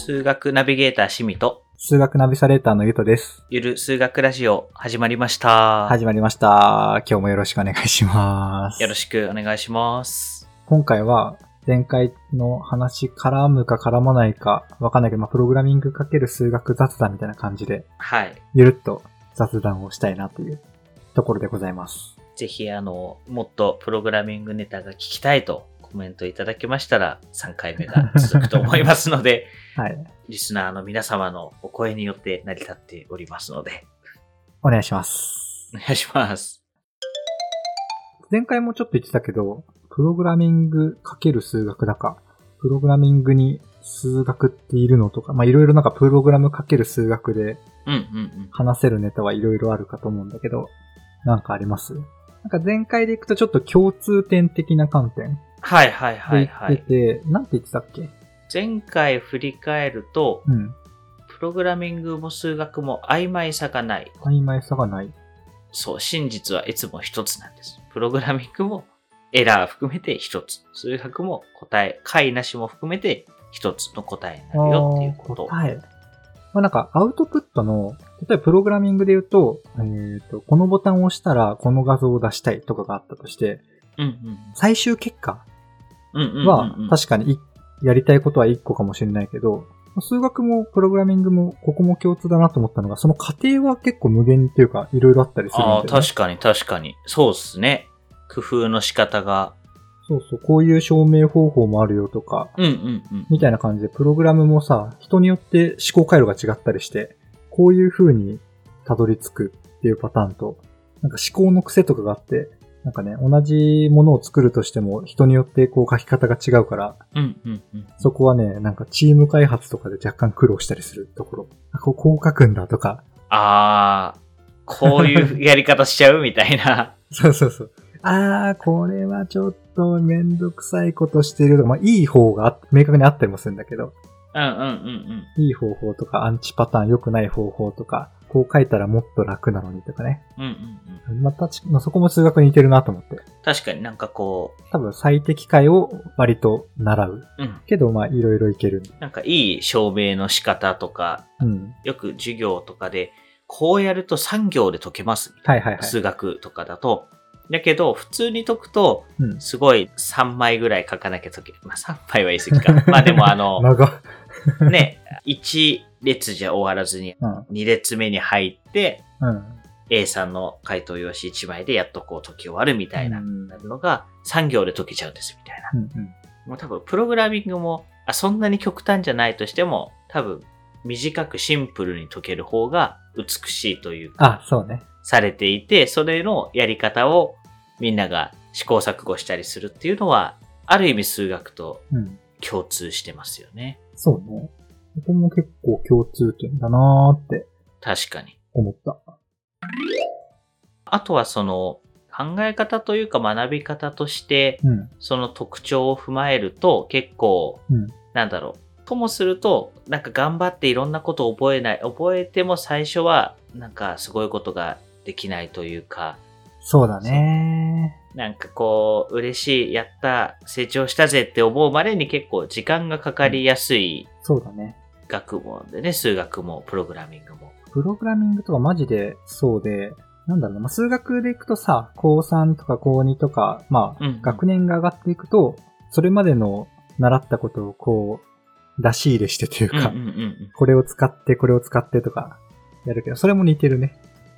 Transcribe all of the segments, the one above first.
数学ナビゲーターしみと、数学ナビサレーターのゆとです。ゆる数学ラジオ始まりました。始まりました。今日もよろしくお願いします。よろしくお願いします。今回は前回の話絡むか絡まないかわかんないけど、まあ、プログラミングかける数学雑談みたいな感じで、はい。ゆるっと雑談をしたいなというところでございます。ぜひ、あの、もっとプログラミングネタが聞きたいとコメントいただけましたら、3回目が続くと思いますので、はい。リスナーの皆様のお声によって成り立っておりますので、お願いしますお。願いします。前回もちょっと言ってたけど、プログラミングかける数学だか、プログラミングに数学っているのとか、まあ、いろいろなんかプログラムかける数学でうんうんうん。話せるネタはいろいろあるかと思うんだけど、なんかありますなんか前回でいくとちょっと共通点的な観点はいはいはいではい。言ってて、なんて言ってたっけ？前回振り返ると、うん。プログラミングも数学も曖昧さがない。曖昧さがない。そう、真実はいつも一つなんです。プログラミングもエラー含めて一つ。数学も答え、解なしも含めて一つの答えになるよっていうこと。あー答え。まあなんかアウトプットの、例えばプログラミングで言うと、えっ、と、このボタンを押したらこの画像を出したいとかがあったとして、うんうん最終結果はうん。確かにいやりたいことは一個かもしれないけど、数学もプログラミングもここも共通だなと思ったのが、その過程は結構無限っていうか、いろいろあったりするんだああ、よね。確かに確かに。そうっすね。工夫の仕方が。そうそう、こういう証明方法もあるよとか、うんうんうん。みたいな感じで、プログラムもさ、人によって思考回路が違ったりして、こういう風にたどり着くっていうパターンと、なんか思考の癖とかがあって、なんかね、同じものを作るとしても、人によってこう書き方が違うから、うんうんうん。そこはね、なんかチーム開発とかで若干苦労したりするところ。あ、こうこう書くんだとか。ああ、こういうやり方しちゃうみたいな。そうそうそう。あー、これはちょっとめんどくさいことしてるとか、まあいい方があ明確にあったりもするんだけど、うんうんうんうん。いい方法とかアンチパターン良くない方法とか、こう書いたらもっと楽なのにとかね。うんうんうん。またち、まあ、そこも数学に似てるなと思って。確かになんかこ多分最適解を割と習う。う、うん。けどまあいろいろいける。なんかいい証明の仕方とか、うん。よく授業とかで、こうやると3行で解けます。はいはいはい。数学とかだと。だけど、普通に解くと、うん。すごい3枚ぐらい書かなきゃ解ける。まあ3枚は言い過ぎか。まあでもあの、長。ね、1列じゃ終わらずに、うん。2列目に入って、うん。A さんの回答用紙1枚でやっとこう解き終わるみたいなうんのが3行で解けちゃうんですみたいな。うん。うん。もう多分プログラミングもあそんなに極端じゃないとしても多分短くシンプルに解ける方が美しいというかあ、そうね。されていてそれのやり方をみんなが試行錯誤したりするっていうのはある意味数学とうん。共通してますよね。そうね。ここも結構共通点だなーって確かに。思った。あとはその考え方というか学び方としてうん。その特徴を踏まえると結構うん。なんだろう。ともすると、なんか頑張っていろんなことを覚えない。覚えても最初は、なんかすごいことができないというか、そうだねなんかこう、嬉しい、やった、成長したぜって思うまでに結構時間がかかりやすいそうだね。学問でね、数学もプログラミングも。プログラミングとかマジでそうで、なんだろうな、まあ、数学でいくとさ、高3とか高2とか、まあ、うん学年が上がっていくと、それまでの習ったことをこう、出し入れしてというか、うんうんうんうん。これを使って、これを使ってとか、やるけど、それも似てるね。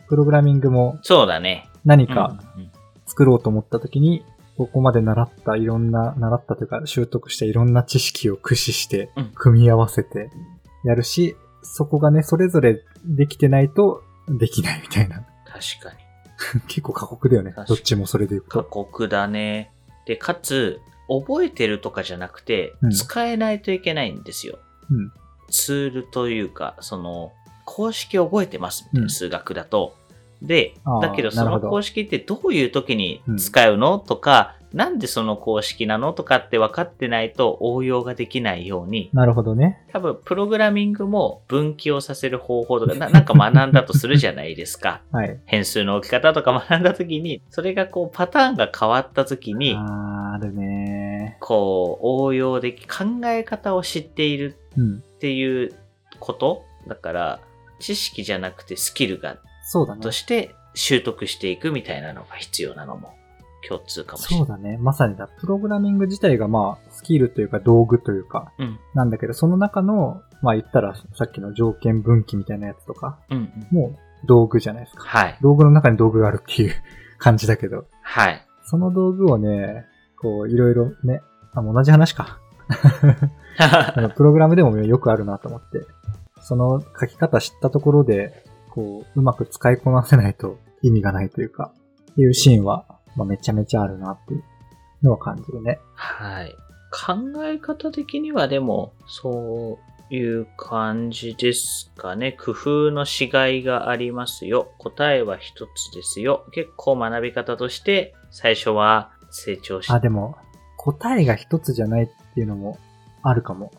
プログラミングもそうだね。何かうんうん作ろうと思った時に、ここまで習ったいろんな、習ったというか習得したいろんな知識を駆使してうん、組み合わせてやるし、そこがね、それぞれできてないとできないみたいな。確かに。結構過酷だよねどっちもそれでいく過と。酷だね。で、かつ、覚えてるとかじゃなくてうん、使えないといけないんですよ。うん。ツールというか、その、公式を覚えてますみたいな、うん数学だと。でだけどその公式ってどういう時に使うの、とか、なんでその公式なのとかって分かってないと応用ができないように、なるほどね。多分プログラミングも分岐をさせる方法とか、ななんか学んだとするじゃないですか。はい。変数の置き方とか学んだ時に、それがこうパターンが変わった時に、あーあるねこう応用でき、考え方を知っているうん。っていうことだから、知識じゃなくてスキルが、そうだねと。して習得していくみたいなのが必要なのも共通かもしれない。そうだね。まさにだ。プログラミング自体がまあ、スキルというか道具というか、うん。なんだけど、その中の、まあ言ったらさっきの条件分岐みたいなやつとか、うんうん。もう道具じゃないですか。はい。道具の中に道具があるっていう 感じだけど、はい。その道具をね、こう、いろいろね、あ、同じ話か。プログラムでもよくあるなと思って。その書き方知ったところで、こう、うまく使いこなせないと意味がないというか、いうシーンは、まあ、めちゃめちゃあるなっていうのは感じるね。はい。考え方的にはでも、そういう感じですかね。工夫のしがいがありますよ。答えは一つですよ。結構学び方として、最初は成長しあ、でも、答えが一つじゃないっていうのもあるかも。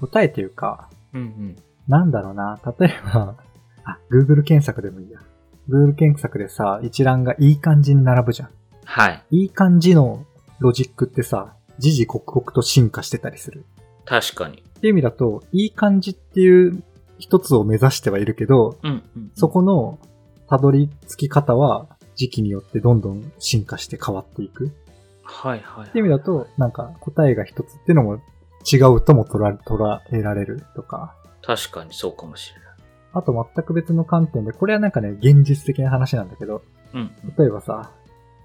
答えというか、うんうん。なんだろうな。例えば、あ、Google 検索でもいいや。Google 検索でさ、一覧がいい感じに並ぶじゃん。はい。いい感じのロジックってさ、時々刻々と進化してたりする。確かに。っていう意味だと、いい感じっていう一つを目指してはいるけど、うんうん。そこのたどり着き方は時期によってどんどん進化して変わっていく。っはいはい。ていう意味だと、なんか答えが一つっていうのも違うとも捉え捉えられるとか、確かにそうかもしれない。あと全く別の観点で、これはなんかね、現実的な話なんだけど、うんうん。例えばさ、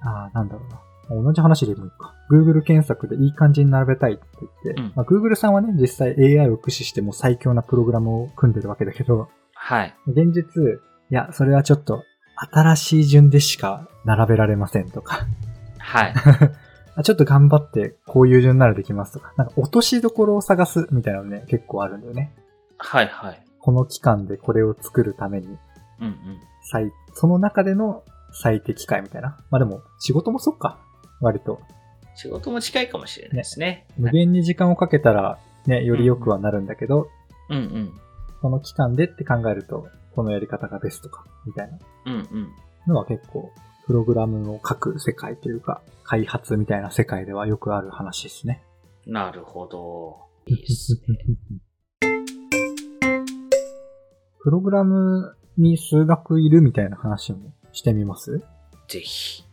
あーなんだろうな。同じ話でもいいか。Google 検索でいい感じに並べたいって言って、うんまあ、Google さんはね、実際 AI を駆使してもう最強なプログラムを組んでるわけだけど、はい。現実、いや、それはちょっと新しい順でしか並べられませんとか、はい。あちょっと頑張ってこういう順ならできますとか、なんか落としどころを探すみたいなのね、結構あるんだよね。はいはい。この期間でこれを作るために、うんうん。最、その中での最適解みたいな。まあでも、仕事もそっか。割と。仕事も近いかもしれないですね。無限に時間をかけたら、ね、より良くはなるんだけど、うんうん。この期間でって考えると、このやり方がベストか、みたいなうんうん。のは結構、プログラムを書く世界というか、開発みたいな世界ではよくある話ですね。なるほど。いいっすね。プログラムに数学いるみたいな話もしてみます？ぜひ。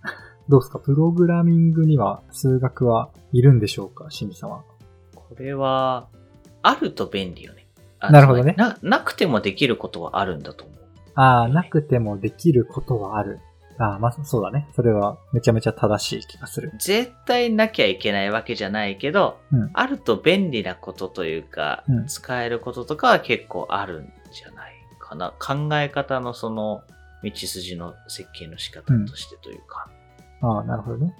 どうですか？プログラミングには数学はいるんでしょうか？清水さんは。これは、あると便利よね。あなるほどねな、なくてもできることはあるんだと思う。ああ、なくてもできることはある。ああ、まあ、そうだね。それはめちゃめちゃ正しい気がする。絶対なきゃいけないわけじゃないけど、うんあると便利なことというか、うん使えることとかは結構あるんじゃないかな。考え方のその道筋の設計の仕方としてというか。ああ、なるほどね。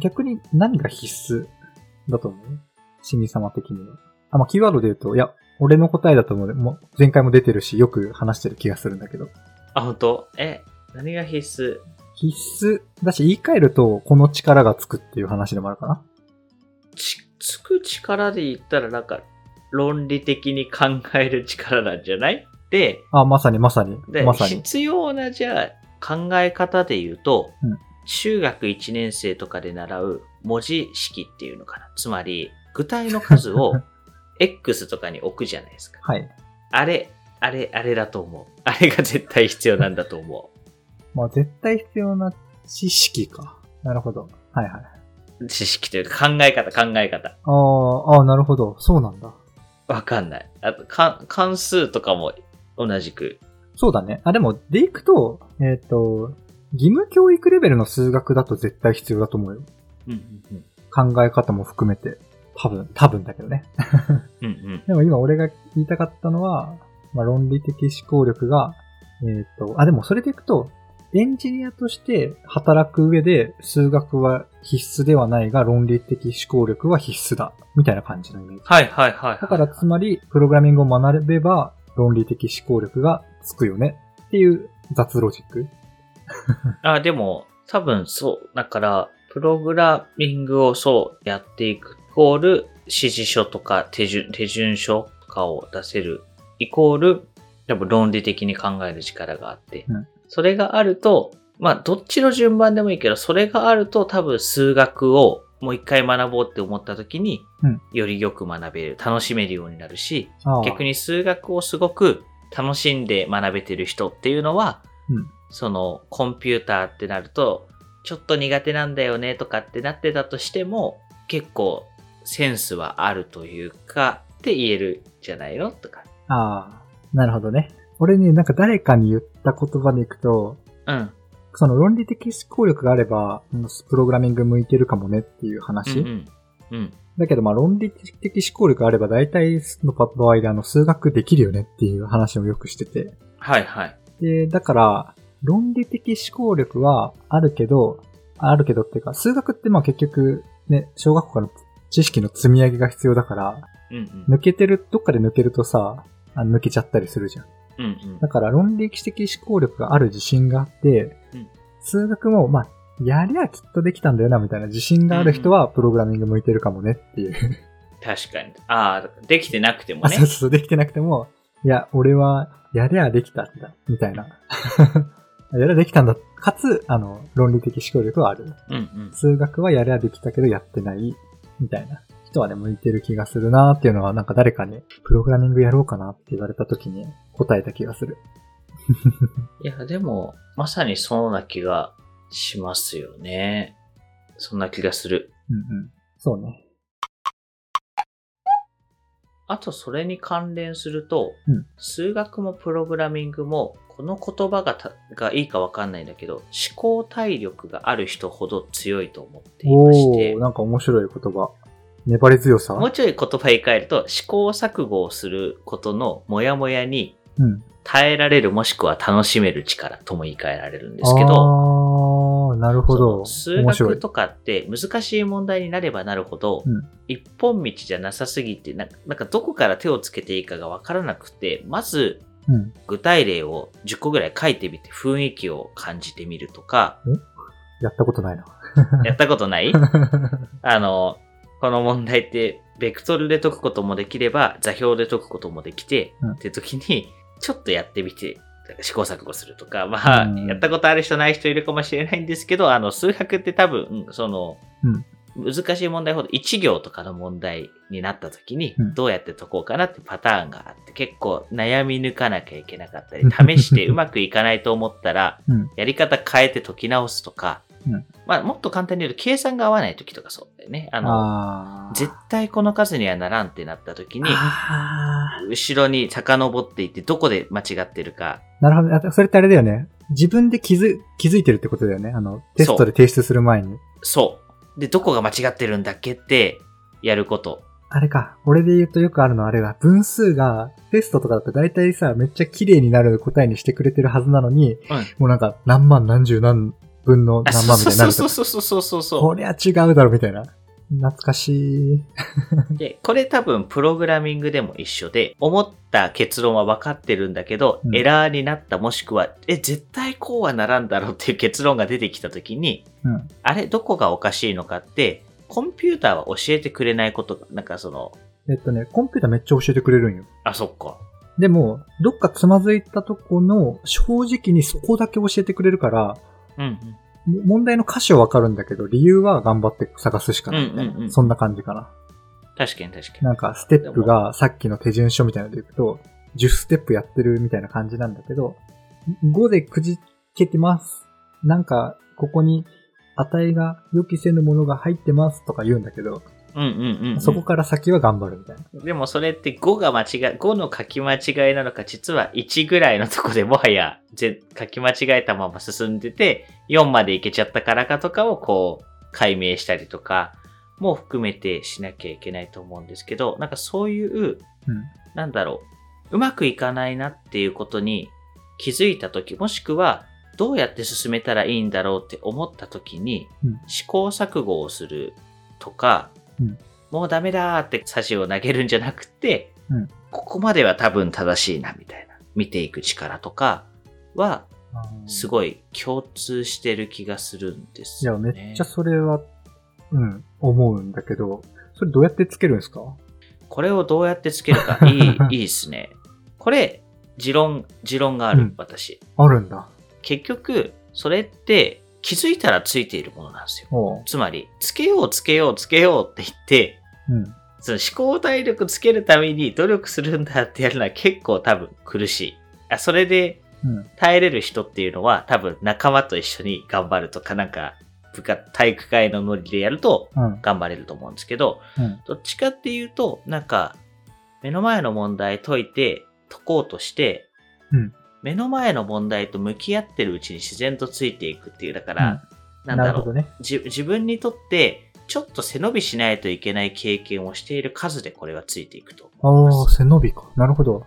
逆に何が必須だと思う？清水様的には。あ、まあ、キーワードで言うと、いや、俺の答えだと思う。もう前回も出てるし、よく話してる気がするんだけど。あ、本当？え、何が必須？必須だし、言い換えると、この力がつくっていう話でもあるかな。ち、つく力で言ったらなんか、論理的に考える力なんじゃない？で、あ、まさにまさに。で、まさに。必要な、じゃあ、考え方で言うと、うん中学1年生とかで習う文字式っていうのかな。つまり、具体の数を X とかに置くじゃないですか。はい。あれ、あれ、あれだと思う。あれが絶対必要なんだと思まあ、絶対必要な知識か。なるほど。はいはい。う。知識というか考え方、考え方。ああ、ああ、なるほど。そうなんだ。わかんない。あと、か関数とかも同じく。そうだね。あ、でも、でいくと、えっ、と、義務教育レベルの数学だと絶対必要だと思うよ。うんうんうん。考え方も含めて。多分、多分だけどね。うんうん。でも今俺が言いたかったのは、まあ、論理的思考力が、えっ、と、あ、でもそれでいくと、エンジニアとして働く上で数学は必須ではないが論理的思考力は必須だ。みたいな感じのイメージ。はいはいはい、はい。だからつまり、プログラミングを学べば論理的思考力がつくよねっていう雑ロジック。あ、でも、多分そう。だから、プログラミングをそうやっていく。イコール、指示書とか手順、手順書とかを出せる。イコール、多分論理的に考える力があって。うんそれがあると、まあ、どっちの順番でもいいけど、それがあると多分数学をもう一回学ぼうって思った時に、うんよりよく学べる、楽しめるようになるし、逆に数学をすごく楽しんで学べてる人っていうのは、うんそのコンピューターってなると、ちょっと苦手なんだよねとかってなってたとしても、結構センスはあるというか、って言えるじゃないのとか。ああ、なるほどね。俺ね、なんか誰かに言った言葉でいくと、うん。その論理的思考力があれば、うんプログラミング向いてるかもねっていううん話。うん。うん。だけど、まあ論理的思考力があれば、大体の場合であの数学できるよねっていう話をよくしてて。はいはい。で、だから、論理的思考力はあるけど、あるけどっていうか、数学ってまあ結局、ね、小学校からの知識の積み上げが必要だから、うんうん。抜けてる、どっかで抜けるとさ、あ抜けちゃったりするじゃん。うんうん。だから論理的思考力がある自信があって、うん数学も、まあ、やりゃきっとできたんだよな、みたいな自信がある人は、プログラミング向いてるかもねっていう。確かに。ああ、できてなくてもあ、ね そう。そうそう、できてなくても、いや、俺は、やりゃできたんだ、みたいな。やりゃできたんだ。かつ、あの、論理的思考力はある。うんうん。数学はやりゃできたけどやってない、みたいな人はね、向いてる気がするなっていうのは、なんか誰かに、プログラミングやろうかなって言われた時に答えた気がする。いや、でも、まさにそうな気がしますよね。そんな気がする。うんうん。そうね。あと、それに関連すると、うん数学もプログラミングも、この言葉がたがいいかわかんないんだけど、思考体力がある人ほど強いと思っていましてなんか面白い言葉。粘り強さ？もうちょい言葉言い換えると、試行錯誤をすることのモヤモヤにうん。耐えられるもしくは楽しめる力とも言い換えられるんですけど、なるほど。数。学とかって難しい問題になればなるほど、うん一本道じゃなさすぎてな、なんかどこから手をつけていいかがわからなくて、まずうん。具体例を10個ぐらい書いてみて雰囲気を感じてみるとか、やったことないな。やったことない？あの、この問題って、ベクトルで解くこともできれば、座標で解くこともできて、うんって時に、ちょっとやってみて、試行錯誤するとか、まあ、うん。やったことある人ない人いるかもしれないんですけど、あの、数学って多分、その、難しい問題ほど1行とかの問題になった時にうん、どうやって解こうかなってパターンがあって、結構悩み抜かなきゃいけなかったり、試してうまくいかないと思ったら、うん。やり方変えて解き直すとか、うんまあ、もっと簡単に言うと、計算が合わない時とかそうだよね。あの、あー。絶対この数にはならんってなった時に、あ後ろに遡っていって、どこで間違ってるか、ーなるほどあ。それってあれだよね。自分で気づ、気づいてるってことだよね。あの、テストで提出する前に。そう。で、どこが間違ってるんだっけって、やること。あれか。俺で言うとよくあるのはあれだ。分数が、テストとかだと大体さ、めっちゃ綺麗になる答えにしてくれてるはずなのに、うん。もうなんか何万何十何分のあ何万みたいになるとそうそうそうそうそうそうこりゃ違うだろみたいな。懐かしい。で、これ多分プログラミングでも一緒で、思った結論は分かってるんだけど、うんエラーになったもしくは、え、絶対こうはならんだろうっていう結論が出てきた時に、うん。あれ、どこがおかしいのかって、コンピューターは教えてくれないことが、なんかその、えっとね、コンピューターめっちゃ教えてくれるんよ。あ、そっか。でも、どっかつまずいたとこの、正直にそこだけ教えてくれるから、うんうん。も問題の箇所はわかるんだけど、理由は頑張って探すしかないみたいな、うんうんうんそんな感じかな。確かに確かに。なんか、ステップがさっきの手順書みたいなのでいくと、10ステップやってるみたいな感じなんだけど、5でくじけてます。なんか、ここに値が予期せぬものが入ってますとか言うんだけど、うんうんうん、うん。そこから先は頑張るみたいな。でもそれって5が間違い、5の書き間違いなのか、実は1ぐらいのとこでもはやぜ書き間違えたまま進んでて、4までいけちゃったからかとかをこう、解明したりとかも含めてしなきゃいけないと思うんですけど、なんかそういう、うん。なんだろう、うまくいかないなっていうことに気づいたとき、もしくは、どうやって進めたらいいんだろうって思ったときに、うん試行錯誤をするとか、うんもうダメだーって指を投げるんじゃなくて、うんここまでは多分正しいなみたいな、見ていく力とかは、すい。ごい共通してる気がするんですいや、よ、めね。っちゃそれは、うん、思うんだけど、それどうやってつけるんですか？これをどうやってつけるか、いい、いいっすね。これ、持論、持論がある、うん私。あるんだ。結局、それって、気づいたらついているものなんですよ。つまり、つけようつけようつけようって言って、うん。その思考体力つけるために努力するんだってやるのは結構多分苦しい。あそれでうん。耐えれる人っていうのは多分仲間と一緒に頑張るとかなんか部活、体育会のノリでやるとうん。頑張れると思うんですけど、うん。どっちかっていうと、なんか目の前の問題解いて解こうとして、うん目の前の問題と向き合ってるうちに自然とついていくっていう、だから、なんだろうなるほどね。じ自分にとってちょっと背伸びしないといけない経験をしている数でこれはついていくとああ。背伸びか。なるほど。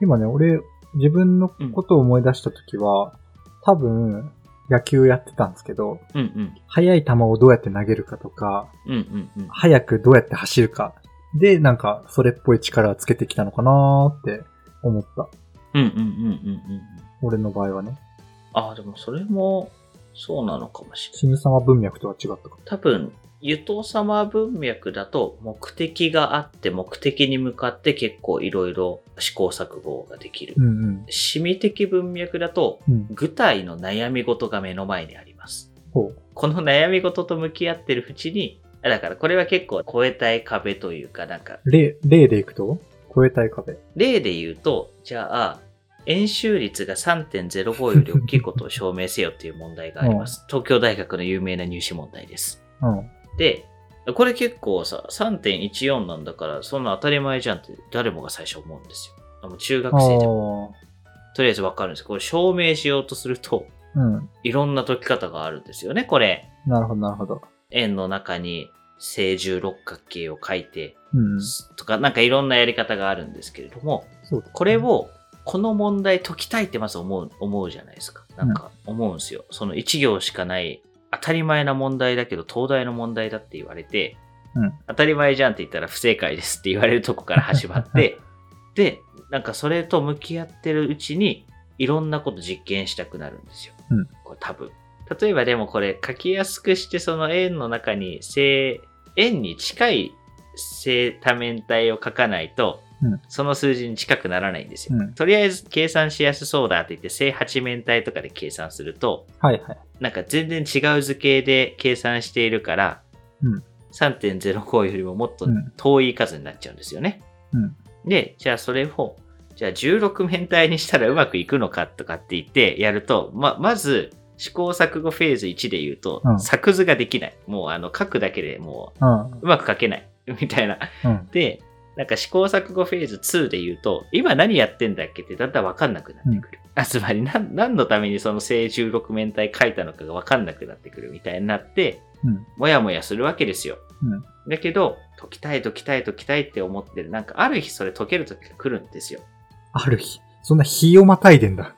今ね、俺、自分のことを思い出したときは、多分、野球やってたんですけど、うんうん。速い球をどうやって投げるかとか、うんうんうん。速くどうやって走るか。で、なんか、それっぽい力をつけてきたのかなーって思った。うんうんうんうんうん。俺の場合はね。ああ、でもそれもそうなのかもしれない。新様文脈とは違ったか。多分、ゆとう様文脈だと目的があって目的に向かって結構いろいろ試行錯誤ができるう。んうん。趣味的文脈だとうん。具体の悩み事が目の前にあります。ほう。この悩み事と向き合ってるうちに、あだからこれは結構超えたい壁というか、なんか、例、例でいくと？超えたい壁。例で言うと、じゃあ、円周率が3.05より大きいことを証明せよっていう問題があります。東京大学の有名な入試問題です。うん。で、これ結構さ、3.14なんだから、そんな当たり前じゃんって誰もが最初思うんですよ。もう中学生でも、とりあえずわかるんですよ。これ証明しようとすると、うん。いろんな解き方があるんですよね、これ。なるほど、なるほど。円の中に正十六角形を書いて、うん。とか、なんかいろんなやり方があるんですけれども、これを、この問題解きたいってまず思う、思うじゃないですか。なんか思うんですよ。その一行しかない、当たり前な問題だけど、東大の問題だって言われて、うん当たり前じゃんって言ったら不正解ですって言われるとこから始まって、で、なんかそれと向き合ってるうちに、いろんなこと実験したくなるんですよ。うんこれ多分。例えばでもこれ書きやすくしてその円の中に正、円に近い正多面体を書かないと、うんその数字に近くならないんですよ。うんとりあえず計算しやすそうだって言って正八面体とかで計算すると、はいはい。なんか全然違う図形で計算しているから、うん3.05よりももっとうん遠い数になっちゃうんですよね。うんで、じゃあそれを、じゃあ16面体にしたらうまくいくのかとかって言ってやると、ま、まず、試行錯誤フェーズ1で言うと、うん作図ができない。もうあの書くだけでもうん。ううまく書けない。みたいな。うん。で、なんか試行錯誤フェーズ2で言うと、今何やってんだっけってだんだんわかんなくなってくる。あつまり何、何のためにその正16面体書いたのかがわかんなくなってくるみたいになって、うん。もやもやするわけですよ。うん。だけど、解きたい解きたい解きたいって思ってる。なんかある日それ解ける時が来るんですよ。ある日。そんな日をまたいでんだ。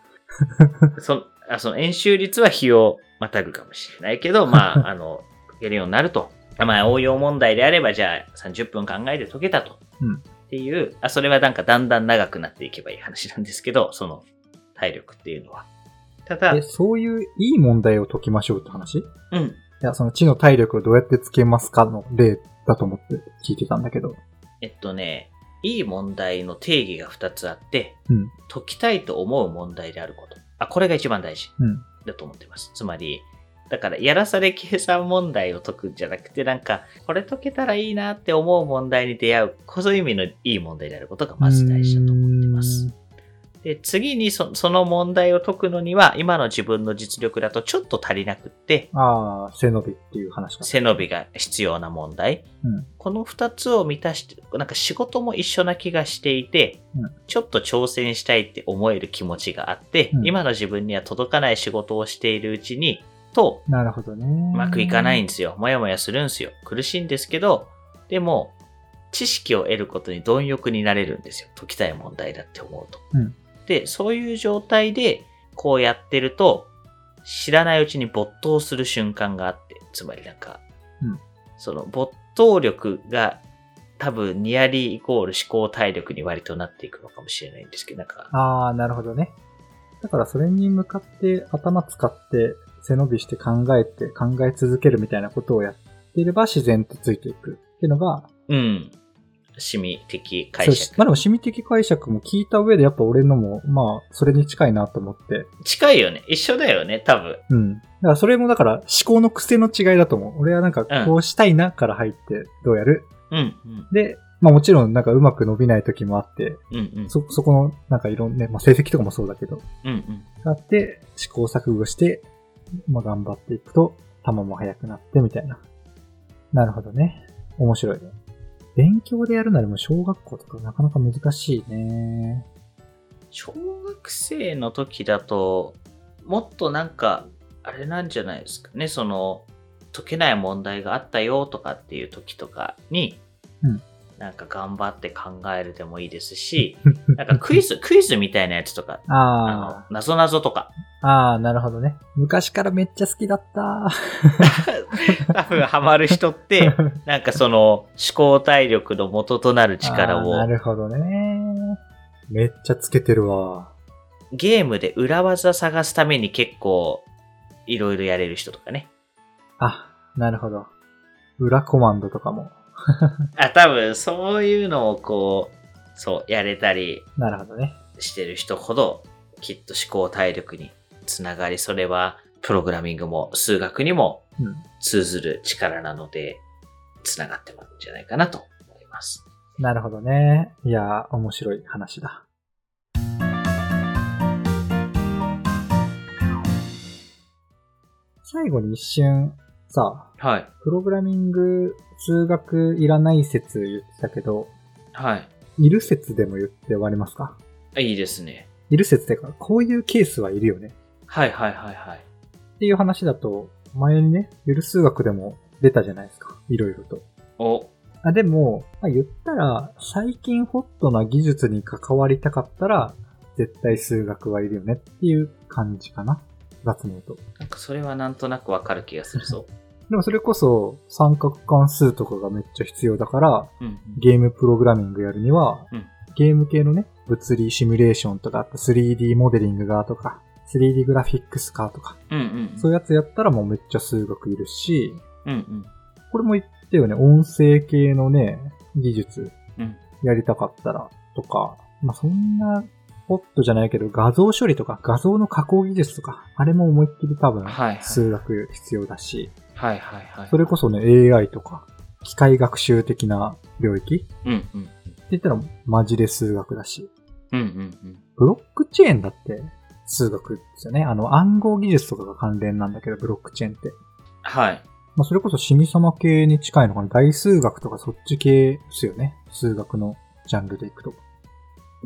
そあその演習率は日をまたぐかもしれないけど、まあ、あの、解けるようになると。まあ、応用問題であれば、じゃあ30分考えて解けたと。うんっていう、あ、それはなんかだんだん長くなっていけばいい話なんですけど、その体力っていうのは。ただえ、、そういういい問題を解きましょうって話？いうん。や、その知の体力をどうやってつけますかの例だと思って聞いてたんだけど。えっとね、いい問題の定義が2つあって、うん。解きたいと思う問題であること。あ、これが一番大事うん。だと思ってます。つまり、だから、やらされ計算問題を解くんじゃなくて、なんか、これ解けたらいいなって思う問題に出会う、こういう意味のいい問題であることがまず大事だと思ってます。で、次にそその問題を解くのには、今の自分の実力だとちょっと足りなくって、ああ、背伸びっていう話か。背伸びが必要な問題。うん。この二つを満たして、なんか仕事も一緒な気がしていて、うんちょっと挑戦したいって思える気持ちがあって、うん今の自分には届かない仕事をしているうちに、と、なるほどね。うまくいかないんですよ。もやもやするんですよ。苦しいんですけど、でも、知識を得ることに貪欲になれるんですよ。解きたい問題だって思うと。うんで、そういう状態で、こうやってると、知らないうちに没頭する瞬間があって、つまりなんか、うんその没頭力が多分ニアリーイコール思考体力に割となっていくのかもしれないんですけど、なんか、ああ、なるほどね。だからそれに向かって頭使って背伸びして考えて考え続けるみたいなことをやっていれば自然とついていくっていうのが、うん。趣味的解釈。まあでも、趣味的解釈も聞いた上で、やっぱ俺のも、まあ、それに近いなと思って。近いよね。一緒だよね、多分。うん。だからそれもだから思考の癖の違いだと思う。俺はなんかこうしたいなから入ってどうやる、うん、うん、で、まあもちろんなんかうまく伸びない時もあって、うん、うん。そ、そこのなんかいろんな、ね、まあ成績とかもそうだけど、うん、うん。あって試行錯誤して、まあ頑張っていくと、球も速くなってみたいな。なるほどね。面白い。勉強でやるならもう小学校とかなかなか難しいね。小学生の時だと、もっとなんか、あれなんじゃないですかね、その、解けない問題があったよとかっていう時とかに、うんなんか頑張って考えるでもいいですし、なんかクイズ、クイズみたいなやつとか、あのあ、なぞなぞとか、あ、ああ、なるほどね。昔からめっちゃ好きだった。多分ハマる人って、なんかその思考体力の元となる力あーなをるほどね。めっちゃつけてるわ。ゲームで裏技探すために結構いろいろやれる人とかね。あ、なるほど。裏コマンドとかも。あ、多分そういうのをこう、そう、やれたりなるほどね。してる人ほど、きっと思考体力につながり、それはプログラミングも数学にもうん。通ずる力なので、つながってますんじゃないかなと思います。なるほどね。いやー、面白い話だ。最後に一瞬、さ、はい。プログラミング、数学いらない説言ってたけど、はい。いる説でも言って終わりますか？あいいですね。いる説ってか、こういうケースはいるよね。はいはいはいはい。っていう話だと、前にね、ゆる数学でも出たじゃないですか。いろいろと。お、あ、でも、まあ、言ったら、最近ホットな技術に関わりたかったら、絶対数学はいるよねっていう感じかな。雑に言うと。なんかそれはなんとなくわかる気がするぞ。でもそれこそ、三角関数とかがめっちゃ必要だから、うん。ゲームプログラミングやるには、うんゲーム系のね、物理シミュレーションとか、あと 3D モデリングがとか、3D グラフィックスかとか、うんうん。そういうやつやったらもうめっちゃ数学いるし、うんうん。これも言ったよね、音声系のね、技術うん。やりたかったらとか、まあ、そんなホットじゃないけど、画像処理とか画像の加工技術とか、あれも思いっきり多分数学必要だし、はいはいはい。それこそね、AI とか、機械学習的な領域？ってうんうん。言ったらマジで数学だし、うんうんうん。ブロックチェーンだって数学ですよね。あの暗号技術とかが関連なんだけど、ブロックチェーンって。はい。まあ、それこそ死に様系に近いのかな。大数学とかそっち系ですよね。数学のジャンルでいくと。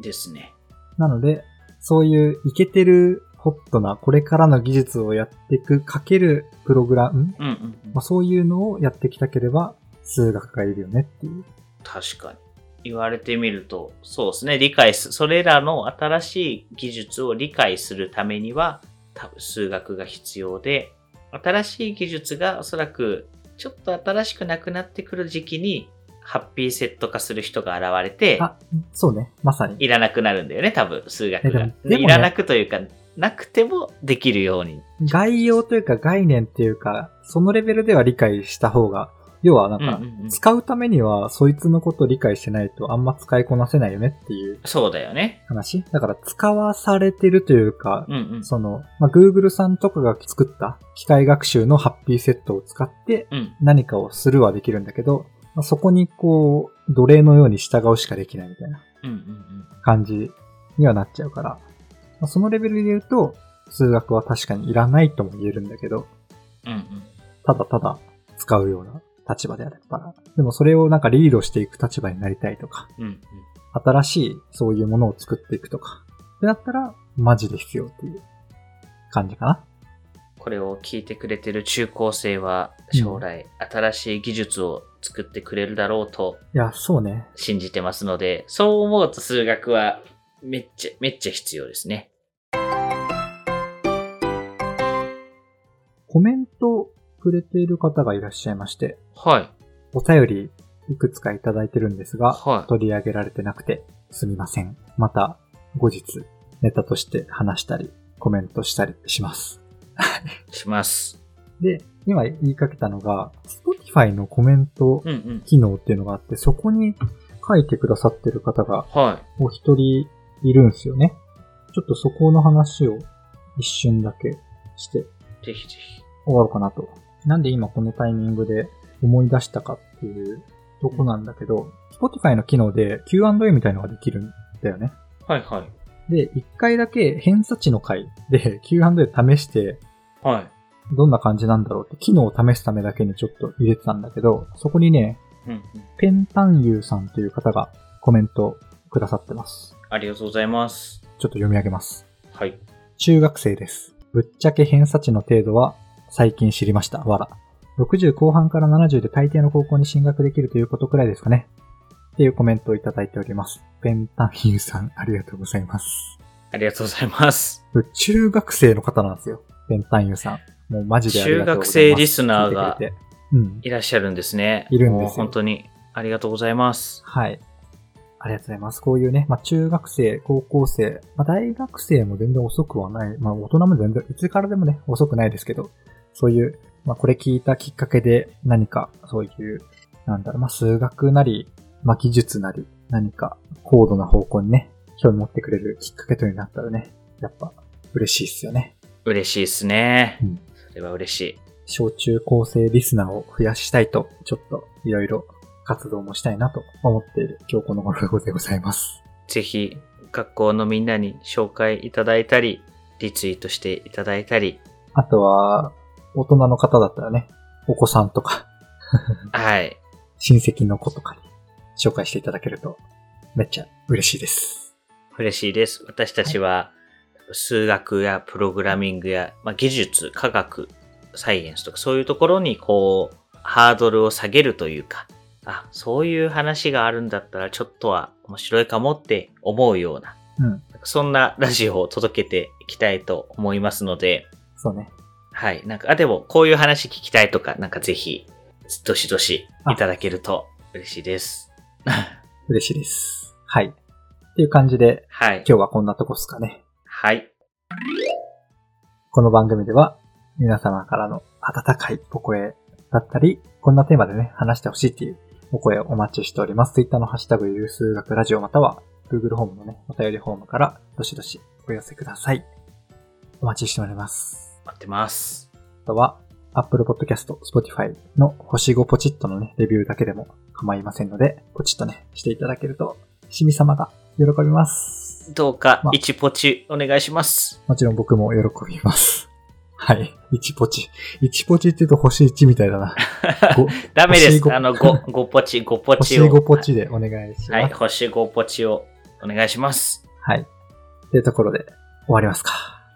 ですね。なので、そういうイケてるホットなこれからの技術をやっていくかけるプログラム、うんうんうんまあ、。そういうのをやってきたければ数学がいるよねっていう。確かに。言われてみると、そうですね。理解す、それらの新しい技術を理解するためには、多分数学が必要で、新しい技術がおそらく、ちょっと新しくなくなってくる時期に、ハッピーセット化する人が現れて、あ、そうね。まさに。いらなくなるんだよね、多分、数学が。もでもねいらなくというか、なくてもできるように。概要というか概念っていうか、そのレベルでは理解した方が、要はなんか使うためにはそいつのことを理解してないとあんま使いこなせないよねっていうそうだよね。話？だから使わされてるというか、うんうん。その、まあ、Google さんとかが作った機械学習のハッピーセットを使ってうん。何かをするはできるんだけど、まあそこにこう、奴隷のように従うしかできないみたいな。感じにはなっちゃうから、まあそのレベルで言うと、数学は確かにいらないとも言えるんだけど、うんうん。ただただ使うような立場であれば。でもそれをなんかリードしていく立場になりたいとか、うんうん。新しいそういうものを作っていくとか、ってなったら、マジで必要っていう感じかな。これを聞いてくれてる中高生は将来新しい技術を作ってくれるだろうといや、そうね。信じてますので、そう思うと数学はめっちゃ、めっちゃ必要ですね。コメントくれている方がいらっしゃいまして、はい。お便りいくつかいただいてるんですが、はい取り上げられてなくてすみません。また後日ネタとして話したり、コメントしたりします。します。で、今言いかけたのが、Spotify のコメントうんうん。機能っていうのがあって、そこに書いてくださってる方がはお一人いるんですよね。ちょっとそこの話を一瞬だけしてい。ぜひぜひ。終わろうかなと。なんで今このタイミングで思い出したかっていうとこなんだけど、Spotify の機能で Q&A みたいのができるんだよね。はいはい。で、一回だけ偏差値の回で Q&A 試して、はい。どんな感じなんだろうって機能を試すためだけにちょっと入れてたんだけど、そこにね、うんうん。ペンタンユーさんという方がコメントくださってます。ありがとうございます。ちょっと読み上げます。はい。中学生です。ぶっちゃけ偏差値の程度は最近知りました。わら。60後半から70で大抵の高校に進学できるということくらいですかね。っていうコメントをいただいております。ペンタンユーさん、ありがとうございます。ありがとうございます。中学生の方なんですよ。ペンタンユーさん。もうマジでありがとうございます。中学生リスナーが聞いらっしゃるんですね。いるんですよもう本当にありがとうございます。はい。ありがとうございます。こういうね、まあ中学生、高校生、まあ大学生も全然遅くはない。まあ大人も全然、いつからでもね、遅くないですけど、そういう、まあこれ聞いたきっかけで何かそういう、なんだろう、まあ数学なり、まあ技術なり、何か高度な方向にね、興味持ってくれるきっかけとなったらね、やっぱ嬉しいっすよね。嬉しいですね。うんそれは嬉しい。小中高生リスナーを増やしたいと、ちょっといろいろ活動もしたいなと思っている今日この頃でございます。ぜひ、学校のみんなに紹介いただいたり、リツイートしていただいたり、あとは、大人の方だったらね、お子さんとか、はい。親戚の子とかに紹介していただけると、めっちゃ嬉しいです。嬉しいです。私たちは、数学やプログラミングや、まあ、技術、科学、サイエンスとかそういうところにこう、ハードルを下げるというか、あ、そういう話があるんだったらちょっとは面白いかもって思うような、うん。そんなラジオを届けていきたいと思いますので、そうね。はい。なんか、あ、でも、こういう話聞きたいとか、なんかぜひ、どしどしいただけると嬉しいです。嬉しいです。はい。っていう感じで、はい。今日はこんなとこっすかね。はい。この番組では、皆様からの温かいお声だったり、こんなテーマでね、話してほしいっていうお声をお待ちしております。Twitter のハッシュタグゆる数学ラジオまたは Google ホームのね、お便りフォームからどしどしお寄せください。お待ちしております。待ってます。あとは、Apple Podcast、Spotify の星5ポチッとのね、レビューだけでも構いませんので、ポチッとね、していただけると、しみ様が喜びます。どうかまあ、一ポチお願いします。もちろん僕も喜びます。はい。1ポチ。1ポチって言うと星1みたいだな。ごダメです。あの、5、5ポチ、5ポチ星を。5ポチでお願いします。はい、星5ポチをお願いします。はい。というところで終わりますか。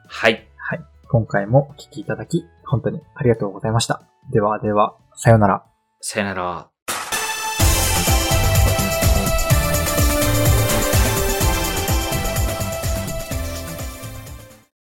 はい。はい。今回もお聞きいただき、本当にありがとうございました。ではでは、さようなら。さよなら。